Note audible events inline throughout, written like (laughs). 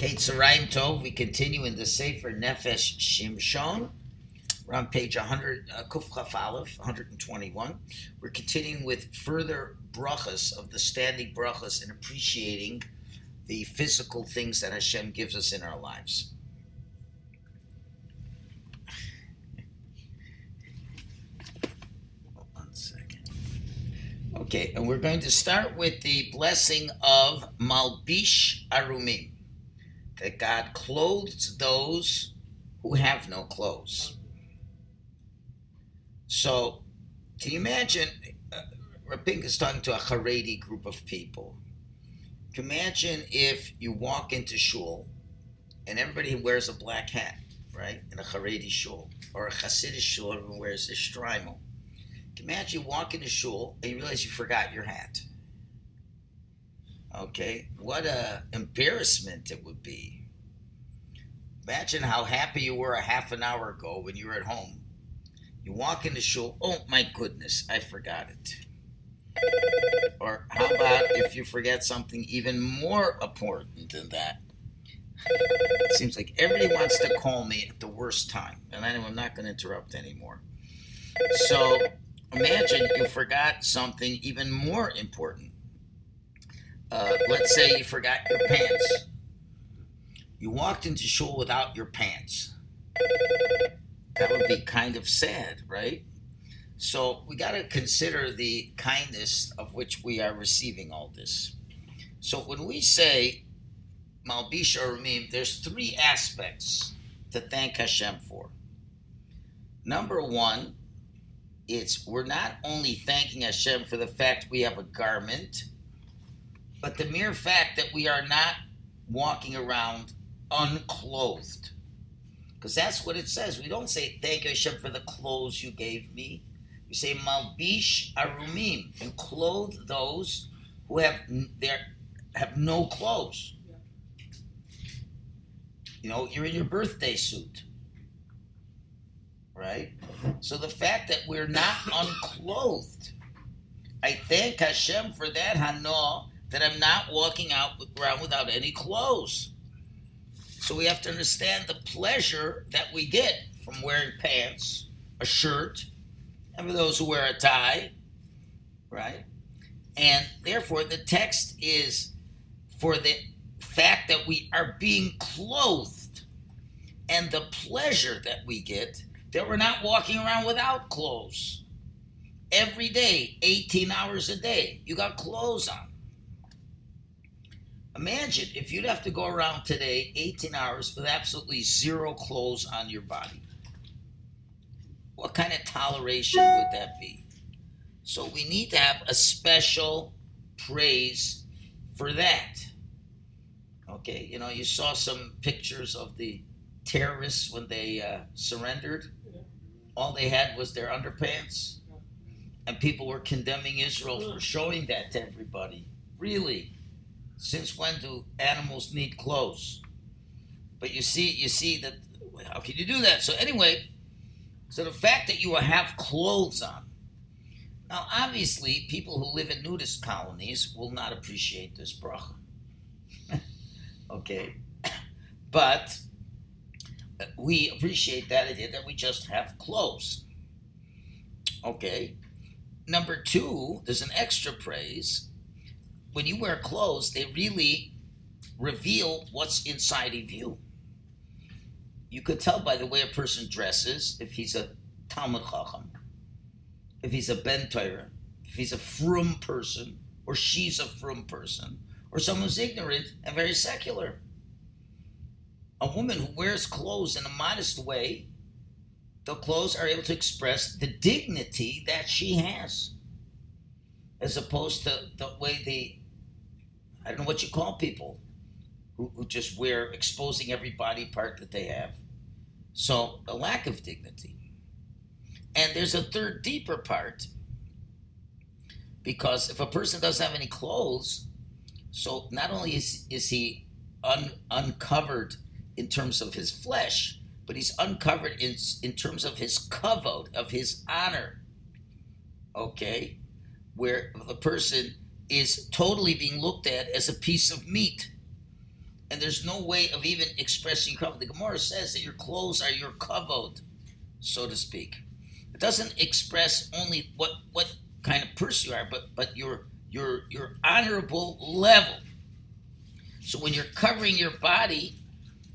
Okay, Tzaraim Tov, we continue in the Sefer Nefesh Shimshon. We're on page 100, uh, Kuf Chaf Aleph, 121. We're continuing with further brachas of the standing brachas and appreciating the physical things that Hashem gives us in our lives. One second. Okay, and we're going to start with the blessing of Malbish Arumim that God clothes those who have no clothes. So, can you imagine? Uh, Rapink is talking to a Haredi group of people. Can you imagine if you walk into shul and everybody wears a black hat, right? In a Haredi shul or a Hasidic shul, everyone wears a shtreimel. Can you imagine you walk into shul and you realize you forgot your hat? Okay, what a embarrassment it would be. Imagine how happy you were a half an hour ago when you were at home. You walk into shul, oh my goodness, I forgot it. Or how about if you forget something even more important than that? It seems like everybody wants to call me at the worst time, and I'm not going to interrupt anymore. So imagine you forgot something even more important uh, let's say you forgot your pants. You walked into shul without your pants. That would be kind of sad, right? So we got to consider the kindness of which we are receiving all this. So when we say Malbish Arumim, there's three aspects to thank Hashem for. Number one, it's we're not only thanking Hashem for the fact we have a garment, but the mere fact that we are not walking around unclothed. Because that's what it says. We don't say, Thank you, Hashem, for the clothes you gave me. We say, Malbish Arumim, and clothe those who have their have no clothes. You know, you're in your birthday suit. Right? So the fact that we're not unclothed, I thank Hashem for that, Hano, that I'm not walking out around without any clothes. So we have to understand the pleasure that we get from wearing pants, a shirt, and for those who wear a tie, right? And therefore, the text is for the fact that we are being clothed and the pleasure that we get that we're not walking around without clothes. Every day, 18 hours a day, you got clothes on. Imagine if you'd have to go around today 18 hours with absolutely zero clothes on your body. What kind of toleration would that be? So we need to have a special praise for that. Okay, you know, you saw some pictures of the terrorists when they uh, surrendered. All they had was their underpants. And people were condemning Israel for showing that to everybody. Really? Since when do animals need clothes? But you see, you see that how can you do that? So anyway, so the fact that you have clothes on. Now, obviously, people who live in nudist colonies will not appreciate this bracha. (laughs) okay, (coughs) but uh, we appreciate that idea that we just have clothes. Okay. Number two, there's an extra praise when you wear clothes, they really reveal what's inside of you. You could tell by the way a person dresses if he's a Talmud Chacham, if he's a Ben Torah, if he's a frum person, or she's a frum person, or someone who's ignorant and very secular. A woman who wears clothes in a modest way, the clothes are able to express the dignity that she has, as opposed to the way the I don't know what you call people who, who just wear exposing every body part that they have. So a lack of dignity. And there's a third deeper part. Because if a person doesn't have any clothes, so not only is, is he un, uncovered in terms of his flesh, but he's uncovered in, in terms of his kavod, of his honor. Okay? Where the person is totally being looked at as a piece of meat. and there's no way of even expressing kavod. The Gemara says that your clothes are your kavod, so to speak. It doesn't express only what what kind of person you are, but but your your your honorable level. So when you're covering your body,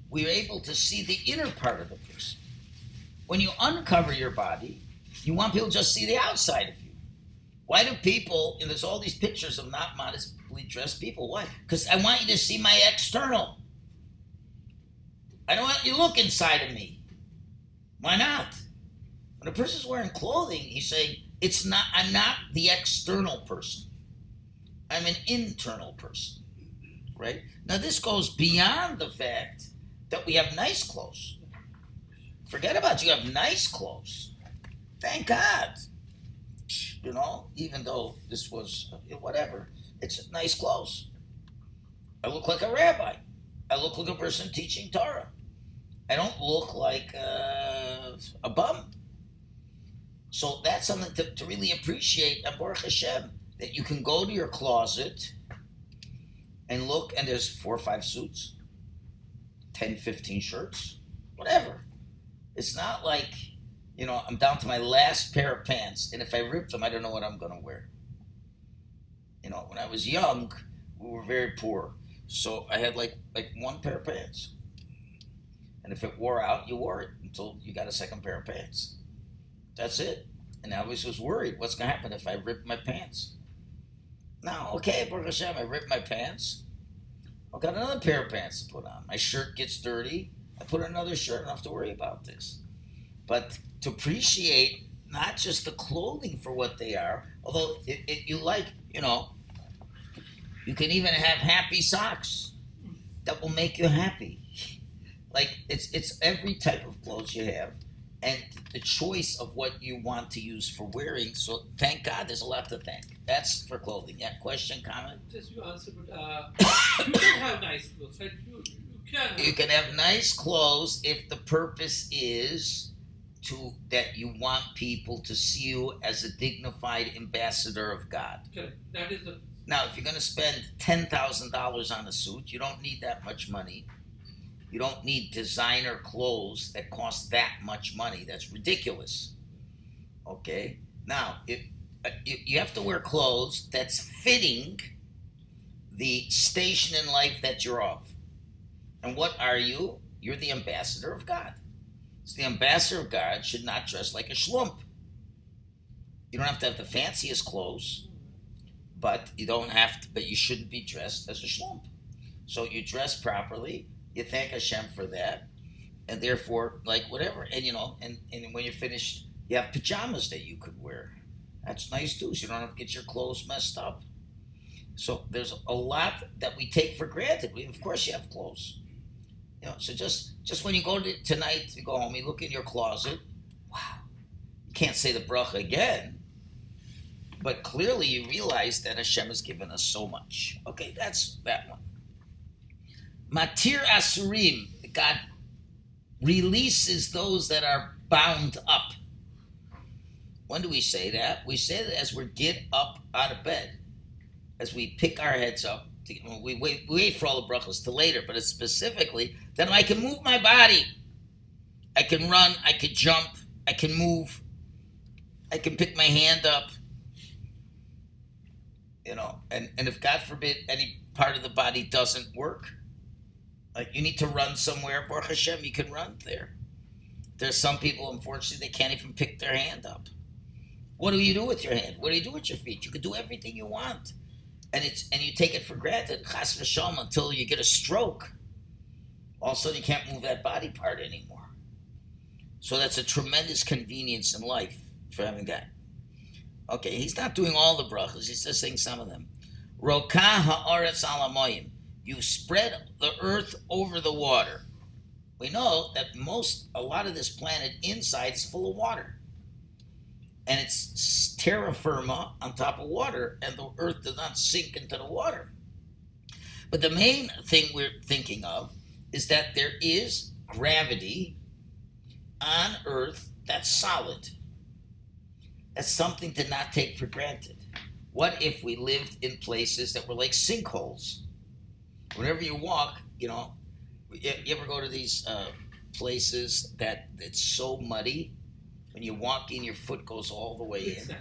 we're able to see the inner part of the person. When you uncover your body, you want people to just see the outside of you. Why do people, and there's all these pictures of not modestly dressed people. Why? Because I want you to see my external. I don't want you to look inside of me. Why not? When a person's wearing clothing, he's saying, it's not, I'm not the external person. I'm an internal person. Right? Now, this goes beyond the fact that we have nice clothes. Forget about you have nice clothes. Thank God. You know, even though this was whatever, it's nice clothes. I look like a rabbi. I look like a person teaching Torah. I don't look like uh, a bum. So that's something to, to really appreciate at Baruch Hashem, that you can go to your closet and look, and there's four or five suits, 10, 15 shirts, whatever. It's not like, you know, I'm down to my last pair of pants, and if I rip them, I don't know what I'm to wear. You know, when I was young, we were very poor. So I had like like one pair of pants. And if it wore out, you wore it until you got a second pair of pants. That's it. And I always was worried, what's to happen if I rip my pants? Now, okay, Baruch Hashem, I rip my pants. I've got another pair of pants to put on. My shirt gets dirty. I put another shirt. I don't have to worry about this. But to appreciate not just the clothing for what they are, although it, it, you like, you know, you can even have happy socks that will make you happy. Like it's it's every type of clothes you have and the choice of what you want to use for wearing. So thank God, there's a lot to thank. That's for clothing. Yeah, question, comment. Just you answer, but uh, (coughs) (coughs) you can have nice clothes, right? You, you can. You can have nice clothes if the purpose is to that you want people to see you as a dignified ambassador of God. Correct. That is the. Now, if you're going to spend ten thousand dollars on a suit, you don't need that much money. You don't need designer clothes that cost that much money. That's ridiculous. Okay. Now, if uh, you, you have to wear clothes that's fitting the station in life that you're of. And what are you? You're the ambassador of God. So the ambassador of God should not dress like a schlump. You don't have to have the fanciest clothes, but you don't have to, but you shouldn't be dressed as a schlump. So you dress properly, you thank Hashem for that, and therefore, like whatever, and you know, and, and when you're finished, you have pajamas that you could wear. That's nice too, so you don't have to get your clothes messed up. So there's a lot that we take for granted. We, of course, you have clothes. You know, so just just when you go to tonight, you go home, you look in your closet. Wow, you can't say the bracha again, but clearly you realize that Hashem has given us so much. Okay, that's that one. Matir Asurim, God releases those that are bound up. When do we say that? We say that as we get up out of bed, as we pick our heads up. To, we, wait, wait for all the brachas to later, but it's specifically that I can move my body. I can run, I can jump, I can move, I can pick my hand up. You know, and, and if God forbid any part of the body doesn't work, like you need to run somewhere, Baruch Hashem, you can run there. There's some people, unfortunately, they can't even pick their hand up. What do you do with your hand? What do you do with your feet? You can do everything you want, and it's and you take it for granted, chas v'shalom, until you get a stroke. All of a sudden, you can't move that body part anymore. So that's a tremendous convenience in life for having that. Okay, he's not doing all the brachas; he's just saying some of them. Roka haaretz al hamoyim you spread the earth over the water. We know that most, a lot of this planet inside is full of water. And it's terra firma on top of water, and the earth does not sink into the water. But the main thing we're thinking of is that there is gravity on earth that's solid. That's something to not take for granted. What if we lived in places that were like sinkholes? Whenever you walk, you know, you, ever go to these uh, places that it's so muddy when you walk in, your foot goes all the way in.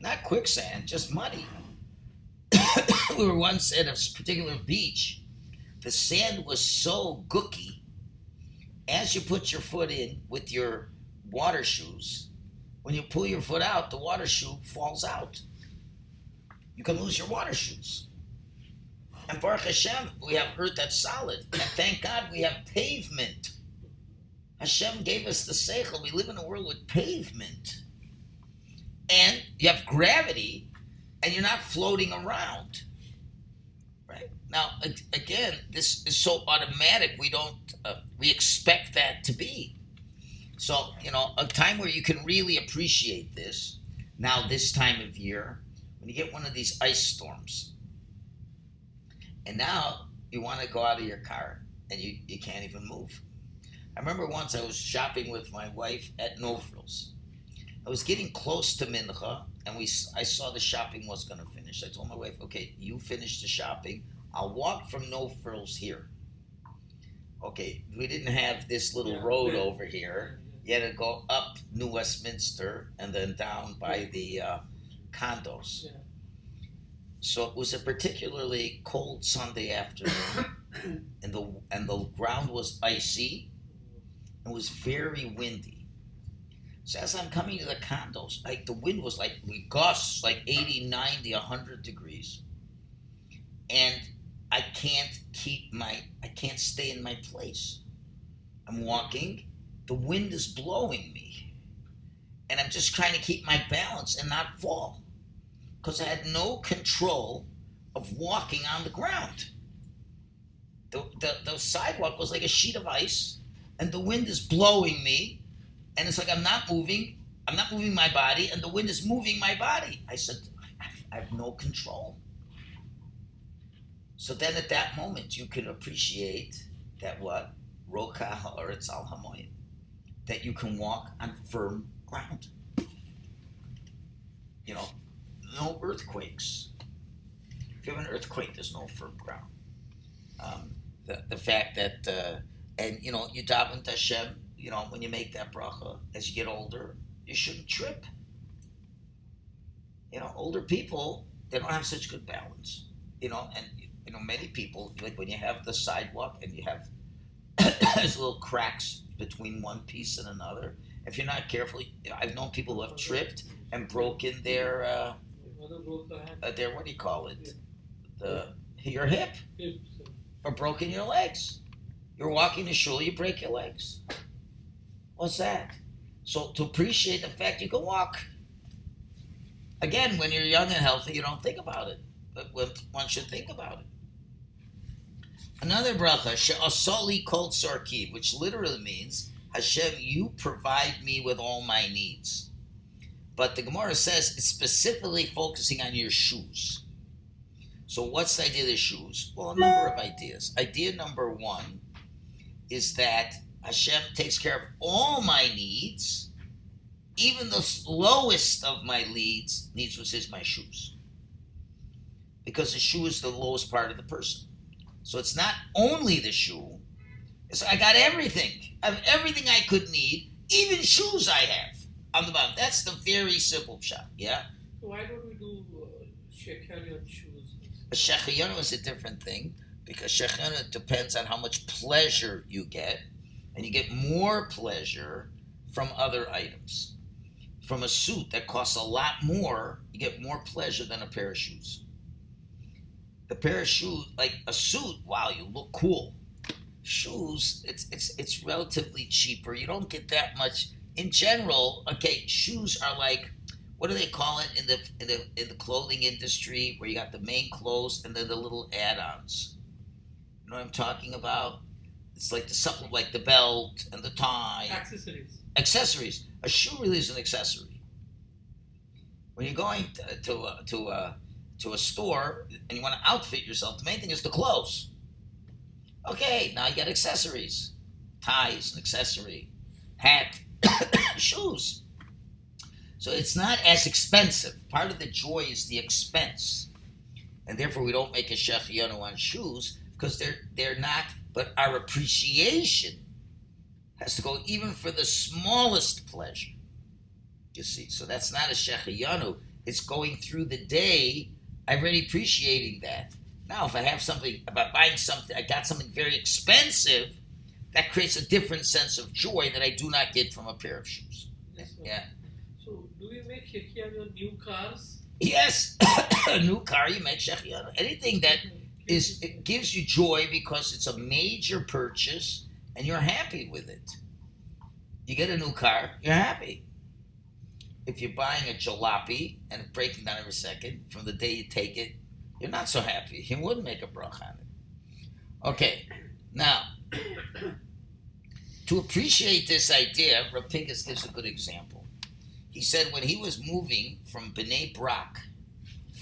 Not quicksand, just muddy. (coughs) we were once at a particular beach. The sand was so gooky. As you put your foot in with your water shoes, when you pull your foot out, the water shoe falls out. You can lose your water shoes. And Baruch Hashem, we have earth that's solid. And thank God we have pavement. Hashem gave us the seichel. We live in a world with pavement. And you have gravity, and you're not floating around. Right? Now, again, this is so automatic, we don't, uh, we expect that to be. So, you know, a time where you can really appreciate this, now this time of year, when you get one of these ice storms, and now you want to go out of your car and you, you can't even move. I remember once I was shopping with my wife at No Frills. I was getting close to Mincha, and we I saw the shopping was going to finish. I told my wife, "Okay, you finish the shopping. I'll walk from No Frills here." Okay, we didn't have this little Yeah, road yeah. over here. You had to go up New Westminster and then down by the uh, condos. Yeah. So it was a particularly cold Sunday afternoon, (coughs) and the and the ground was icy. It was very windy. So as I'm coming to the condos, like the wind was like gusts like 80, 90, 100 degrees. And I can't keep my I can't stay in my place. I'm walking, the wind is blowing me. And I'm just trying to keep my balance and not fall. Because I had no control of walking on the ground. The, the, the sidewalk was like a sheet of ice and the wind is blowing me, and it's like I'm not moving. I'm not moving my body, and the wind is moving my body. I said, I have no control. So then, at that moment, you can appreciate that what roka haaretz al hamoyim, that you can walk on firm ground. You know, no earthquakes. If you have an earthquake, there's no firm ground. Um, the the fact that uh, and you know, you daven to Hashem, you know, when you make that bracha, as you get older, you shouldn't trip. You know, older people, they don't have such good balance. You know, and you know, many people, like when you have the sidewalk and you have (coughs) there's little cracks between one piece and another. If you're not careful, I've known people who have tripped and broken their uh, Mother broke her hand. uh, their what do you call it? The your hip or broken your legs. You're walking to shul, you break your legs. What's that? So to appreciate the fact you can walk. Again, when you're young and healthy, you don't think about it, but one should think about it. Another bracha, she'asoli kol tzorki, which literally means Hashem, you provide me with all my needs. But the Gemara says it's specifically focusing on your shoes. So what's the idea of the shoes? Well, a number of ideas. Idea number one is that Hashem takes care of all my needs, even the lowest of my needs, needs which is my shoes. Because the shoe is the lowest part of the person. So it's not only the shoe, it's I got everything. I have everything I could need, even shoes I have on the bottom. That's the very simple shot, yeah? So why don't we do uh, shekeli on shoes? A shechiyonu is a different thing because shechiyonu depends on how much pleasure you get, and you get more pleasure from other items. From a suit that costs a lot more, you get more pleasure than a pair of shoes. The pair of shoes, like a suit, wow, you look cool. Shoes, it's it's it's relatively cheaper. You don't get that much. In general, okay, shoes are like what do they call it in the in the in the clothing industry where you got the main clothes and then the little add-ons you know what i'm talking about? It's like the supplement like the belt and the tie. Accessories. accessories. A shoe really is an accessory. When you're going to uh, to a, to a, to a store and you want to outfit yourself the main thing is the clothes. Okay now you got accessories. Ties an accessory. Hat (coughs) shoes. So it's not as expensive. Part of the joy is the expense, and therefore we don't make a shechianu on shoes because they're they're not But our appreciation has to go even for the smallest pleasure. You see, so that's not a shechiyanu. It's going through the day, I've already appreciating that. Now, if I have something, if I'm buying something, I got something very expensive, that creates a different sense of joy that I do not get from a pair of shoes. Yes. Yeah. So, do we make Shekianu on new cars? Yes, a (coughs) new car, you make shechiyanu. Anything that mm-hmm. Is it gives you joy because it's a major purchase and you're happy with it. You get a new car, you're happy. If you're buying a jalopy and it's breaking down every second, from the day you take it, you're not so happy. You wouldn't make a bracha on it. Okay, now to appreciate this idea, Rav Pincus gives a good example. He said when he was moving from Bnei Brak,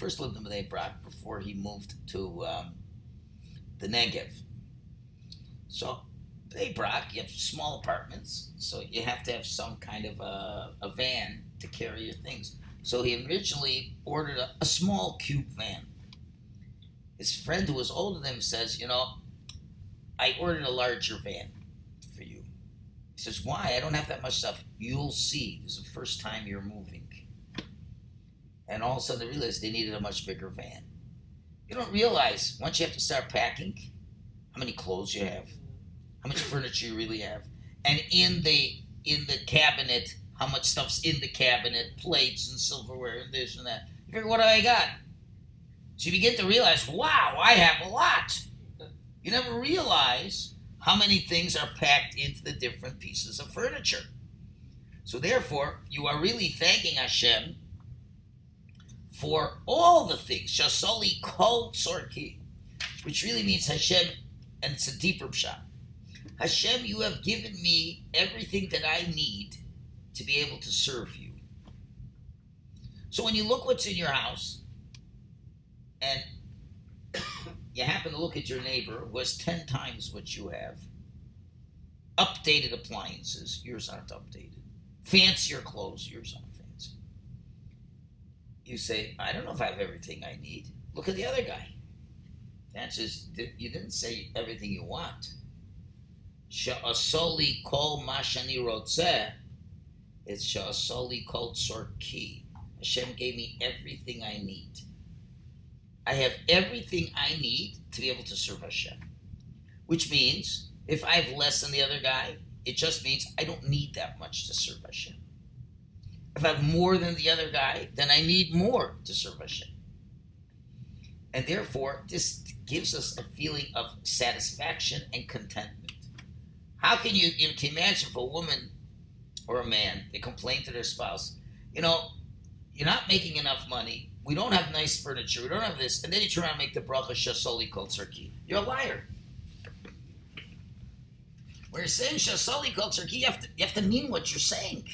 first lived in Bnei Brak before he moved to um, the Negev. So Bnei Brak, you have small apartments, so you have to have some kind of a, a van to carry your things. So he originally ordered a, a small cube van. His friend who was older than him says, you know, I ordered a larger van for you. He says, why? I don't have that much stuff. You'll see. This is the first time you're moving. And all of a sudden they realized they needed a much bigger van. You don't realize once you have to start packing how many clothes you have, how much furniture you really have, and in the in the cabinet, how much stuff's in the cabinet, plates and silverware and this and that. You figure, what do I got? So you begin to realize, wow, I have a lot. You never realize how many things are packed into the different pieces of furniture. So therefore, you are really thanking Hashem for all the things. Shasoli kol tzorki, which really means Hashem, and it's a deeper shot. Hashem, you have given me everything that I need to be able to serve you. So when you look what's in your house, and (coughs) you happen to look at your neighbor who has 10 times what you have, updated appliances, yours aren't updated. Fancier clothes, yours aren't. You say, I don't know if I have everything I need. Look at the other guy. Answer is, you didn't say everything you want. Sha'asoli kol mashani rotzeh. It's sha'asoli kol tzorki. Hashem gave me everything I need. I have everything I need to be able to serve Hashem. Which means, if I have less than the other guy, it just means I don't need that much to serve Hashem. If I have more than the other guy, then I need more to serve Hashem. And therefore, this gives us a feeling of satisfaction and contentment. How can you, you can imagine if a woman or a man, they complain to their spouse, you know, you're not making enough money, we don't have nice furniture, we don't have this, and then you around and make the bracha shasoli kol tzarki. You're a liar. You're saying shasoli kol tzarki, to you have to mean what you're saying.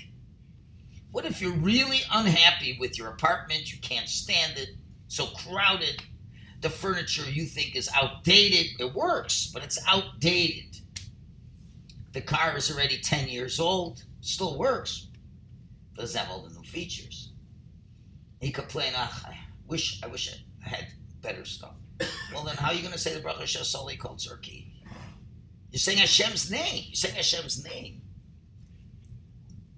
What if you're really unhappy with your apartment? You can't stand it, so crowded. The furniture you think is outdated. It works, but it's outdated. The car is already 10 years old, still works, doesn't have all the new features. He complained, ah, I wish I wish I had better stuff. well, then how are you going to say the bracha shasoli kol tzarki? You're saying Hashem's name. You're saying Hashem's name.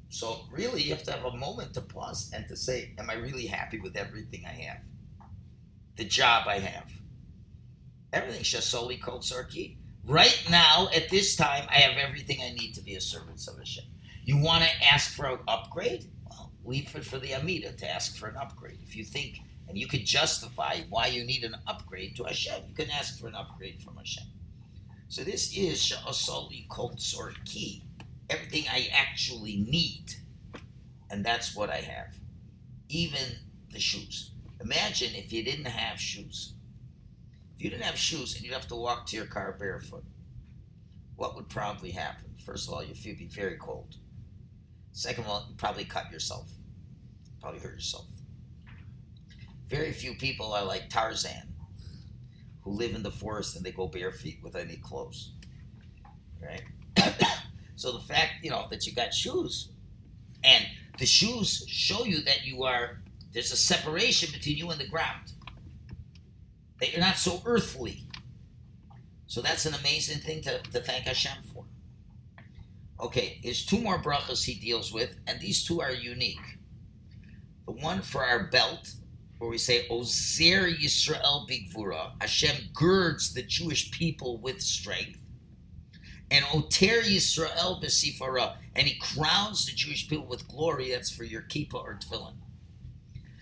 So really, you have to have a moment to pause and to say, "Am I really happy with everything I have? The job I have, Everything's everything shasoli kol tzarki. Right now, at this time, I have everything I need to be a servant of Hashem. You want to ask for an upgrade? Well, leave it for the Amida to ask for an upgrade. If you think and you could justify why you need an upgrade to Hashem, you can ask for an upgrade from Hashem. So this is sha'asoli kol tzorki, everything I actually need, and that's what I have. Even the shoes. Imagine if you didn't have shoes. If you didn't have shoes and you'd have to walk to your car barefoot, what would probably happen? First of all, your feet would be very cold. Second of all, you'd probably cut yourself. Probably hurt yourself. Very few people are like Tarzan, who live in the forest and they go bare feet with any clothes. Right? (coughs) so the fact, you know, that you got shoes and the shoes show you that you are there's a separation between you and the ground. That you're not so earthly. So that's an amazing thing to, to thank Hashem for. Okay, there's two more brachas he deals with, and these two are unique. The one for our belt, where we say, Ozer Yisrael Bigvura, Hashem girds the Jewish people with strength. And Oter Yisrael Besifara, and he crowns the Jewish people with glory. That's for your kippah or tefillin.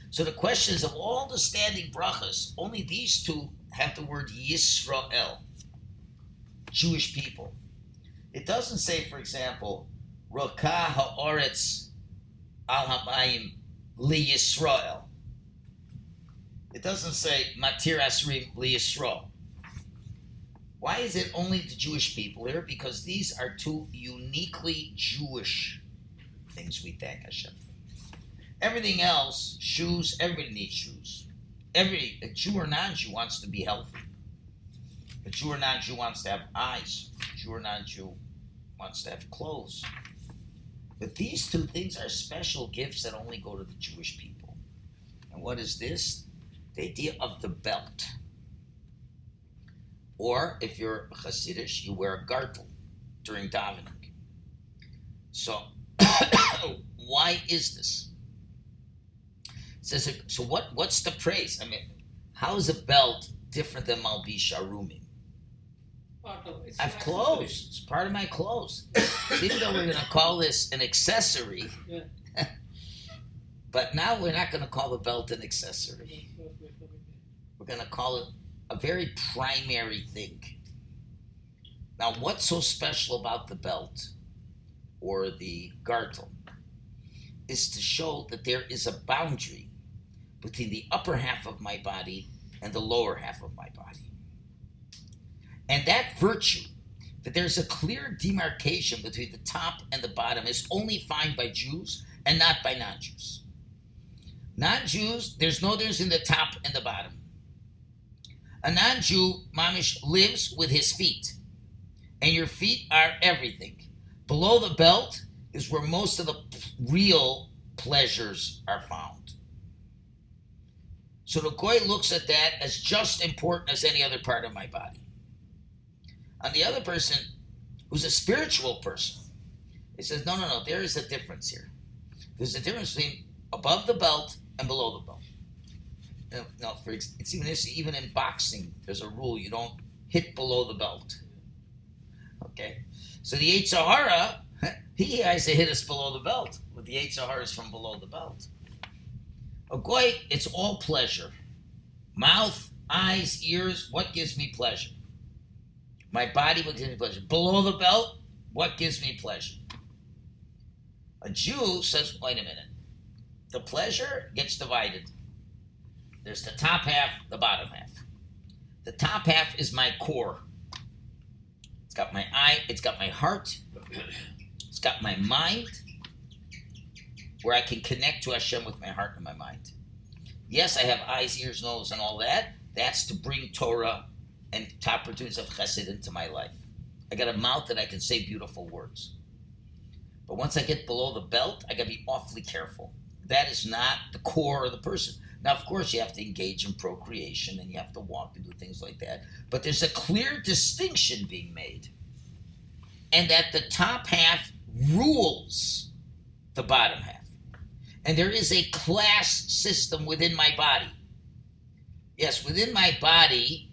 So the question is, of all the standing brachas, only these two have the word Yisrael, Jewish people. It doesn't say, for example, Roka ha'oretz al hamayim li Yisrael. It doesn't say Matir Asrim li Yisrael. Why is it only the Jewish people here? Because these are two uniquely Jewish things we thank Hashem for. Everything else, shoes, everybody needs shoes. Every a Jew or non-Jew wants to be healthy. A Jew or non-Jew wants to have eyes. A Jew or non-Jew wants to have clothes. But these two things are special gifts that only go to the Jewish people. And what is this? The idea of the belt. Or if you're Hasidish, you wear a gartel during davening. So, (coughs) why is this? Says, so what? What's the praise? I mean, how is a belt different than Malbish Arumim? I have clothes. It's part of my clothes. Even though we're going to call this an accessory, Yeah. (laughs) but now we're not going to call the belt an accessory. We're going to call it a very primary thing. Now, what's so special about the belt or the gartel is to show that there is a boundary between the upper half of my body and the lower half of my body. And that virtue, that there's a clear demarcation between the top and the bottom, is only found by Jews and not by non Jews. Non Jews, there's no difference in the top and the bottom. A non Jew, Mamish, lives with his feet, and your feet are everything. Below the belt is where most of the real pleasures are found. So the Goy looks at that as just important as any other part of my body. On the other person, who's a spiritual person, he says, no, no, no, there is a difference here. There's a difference between above the belt and below the belt. Uh, no, no for it's even even in boxing, there's a rule you don't hit below the belt. Okay, so the yetzer hara, (laughs) he has to hit us below the belt. With the yetzer hara is from below the belt. A it's all pleasure. Mouth, eyes, ears. What gives me pleasure? My body, gives me pleasure? Below the belt, what gives me pleasure? A Jew says, wait a minute. The pleasure gets divided. There's the top half, the bottom half. The top half is my core. It's got my eye, it's got my heart, it's got my mind, where I can connect to Hashem with my heart and my mind. Yes, I have eyes, ears, nose, and all that. That's to bring Torah and opportunities of chesed into my life. I got a mouth that I can say beautiful words. But once I get below the belt, I got to be awfully careful. That is not the core of the person. Now, of course, you have to engage in procreation and you have to walk and do things like that. But there's a clear distinction being made. And that the top half rules the bottom half. And there is a class system within my body. Yes, within my body,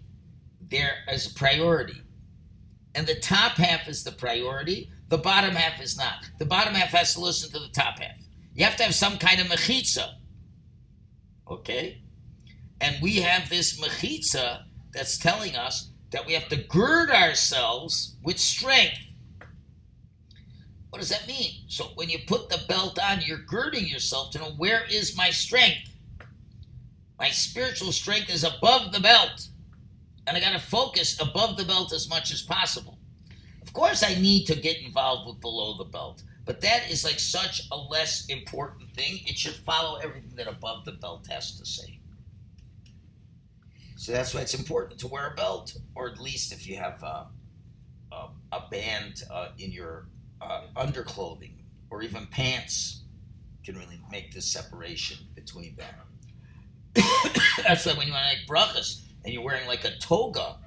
there is a priority. And the top half is the priority, the bottom half is not. The bottom half has to listen to the top half. You have to have some kind of mechitza. Okay? And we have this mechitza that's telling us that we have to gird ourselves with strength. What does that mean? So when you put the belt on, you're girding yourself to know where is my strength? My spiritual strength is above the belt. And I got to focus above the belt as much as possible. Of course, I need to get involved with below the belt, but that is like such a less important thing. It should follow everything that above the belt has to say. So that's why it's important to wear a belt, or at least if you have a, a, a band uh, in your uh, underclothing or even pants, can really make this separation between them. (coughs) that's why when you want to make brachas and you're wearing like a toga,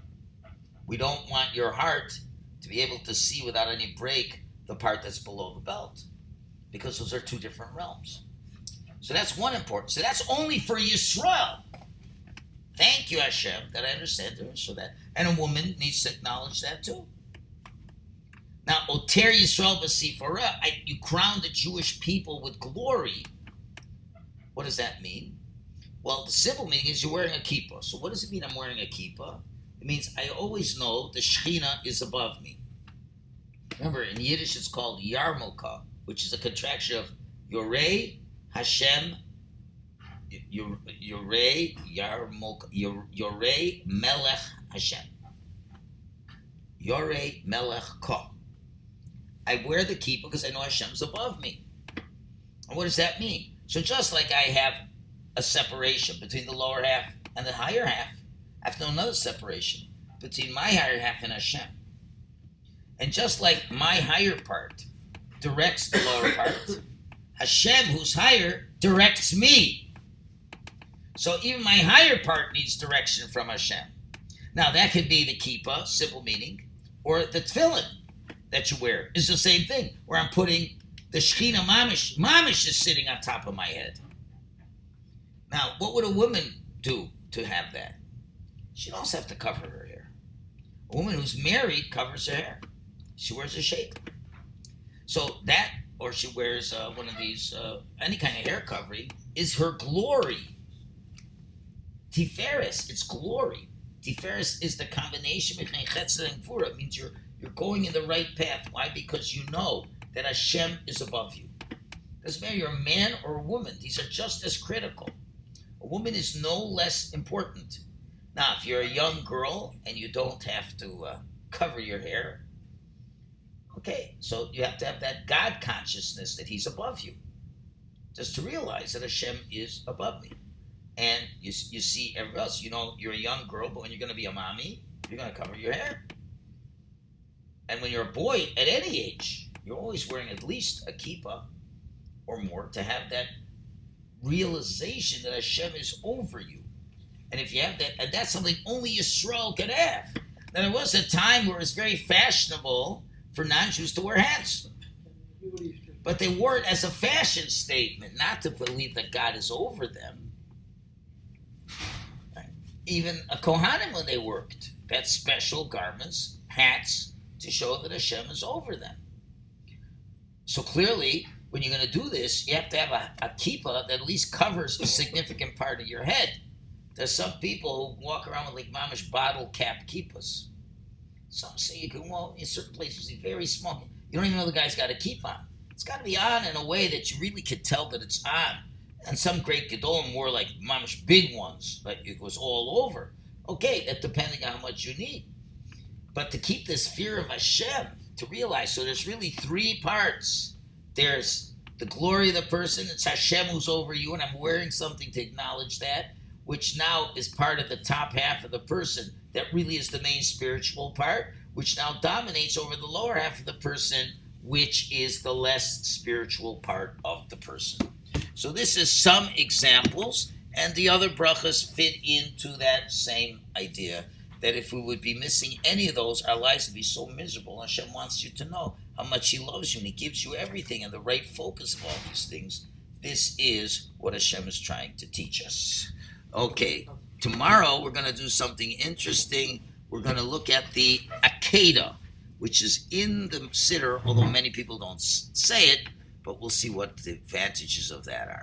We don't want your heart to be able to see without any break the part that's below the belt, because those are two different realms. So that's one important. So that's only for Yisrael. Thank you, Hashem, that I understand there. So that, and a woman needs to acknowledge that too. Now, Oter Yisrael B'Sifara, you crown the Jewish people with glory. What does that mean? Well, the simple meaning is you're wearing a kippah. So what does it mean I'm wearing a kippah? It means I always know the Shekhinah is above me. Remember, in Yiddish it's called Yarmulka, which is a contraction of Yorei Hashem Yorei Yarmulka Yorei Melech Hashem. Yorei Melech Ka. I wear the kippah because I know Hashem's above me. And what does that mean? So just like I have a separation between the lower half and the higher half, I have to know another separation between my higher half and Hashem. And just like my higher part directs the lower part, Hashem, who's higher, directs me. So even my higher part needs direction from Hashem. Now that could be the kippah, simple meaning, or the tefillin that you wear is the same thing, where I'm putting the Shekhinah Mamish. Mamish is sitting on top of my head. Now, what would a woman do to have that? She'd also have to cover her hair. A woman who's married covers her hair. She wears a shake. So that, or she wears uh, one of these, uh, any kind of hair covering, is her glory. Tiferes, it's glory. Tiferes is the combination between Chesed and Gevurah. It means you're you're going in the right path. Why? Because you know that Hashem is above you. Doesn't matter you're a man or a woman. These are just as critical. A woman is no less important. Now, if you're a young girl and you don't have to uh, cover your hair, okay, so you have to have that God consciousness that He's above you. Just to realize that Hashem is above me. And you, you see everybody else. You know, you're a young girl, but when you're going to be a mommy, you're going to cover your hair. And when you're a boy at any age, you're always wearing at least a kippah or more to have that realization that Hashem is over you. And if you have that, and that's something only Yisrael can have. Now, there was a time where it was very fashionable for non Jews to wear hats. But they wore it as a fashion statement, not to believe that God is over them. Even a Kohanim, when they worked, had special garments, hats, to show that Hashem is over them. So clearly, when you're going to do this, you have to have a, a kippah that at least covers a significant part of your head. There's some people who walk around with like mamish bottle cap kippahs. Some say you can walk in certain places, very small. You don't even know the guy's got a kippah. It's got to be on in a way that you really could tell that it's on. And some great gedolim wore like mamish big ones, like it was all over. Okay, that depending on how much you need. But to keep this fear of Hashem, to realize, so there's really three parts. There's the glory of the person, it's Hashem who's over you, and I'm wearing something to acknowledge that, which now is part of the top half of the person. That really is the main spiritual part, which now dominates over the lower half of the person, which is the less spiritual part of the person. So this is some examples, and the other brachas fit into that same idea that if we would be missing any of those, our lives would be so miserable. Hashem wants you to know how much He loves you and He gives you everything and the right focus of all these things. This is what Hashem is trying to teach us. Okay, tomorrow we're going to do something interesting. We're going to look at the Akedah, which is in the siddur, although many people don't say it, but we'll see what the advantages of that are.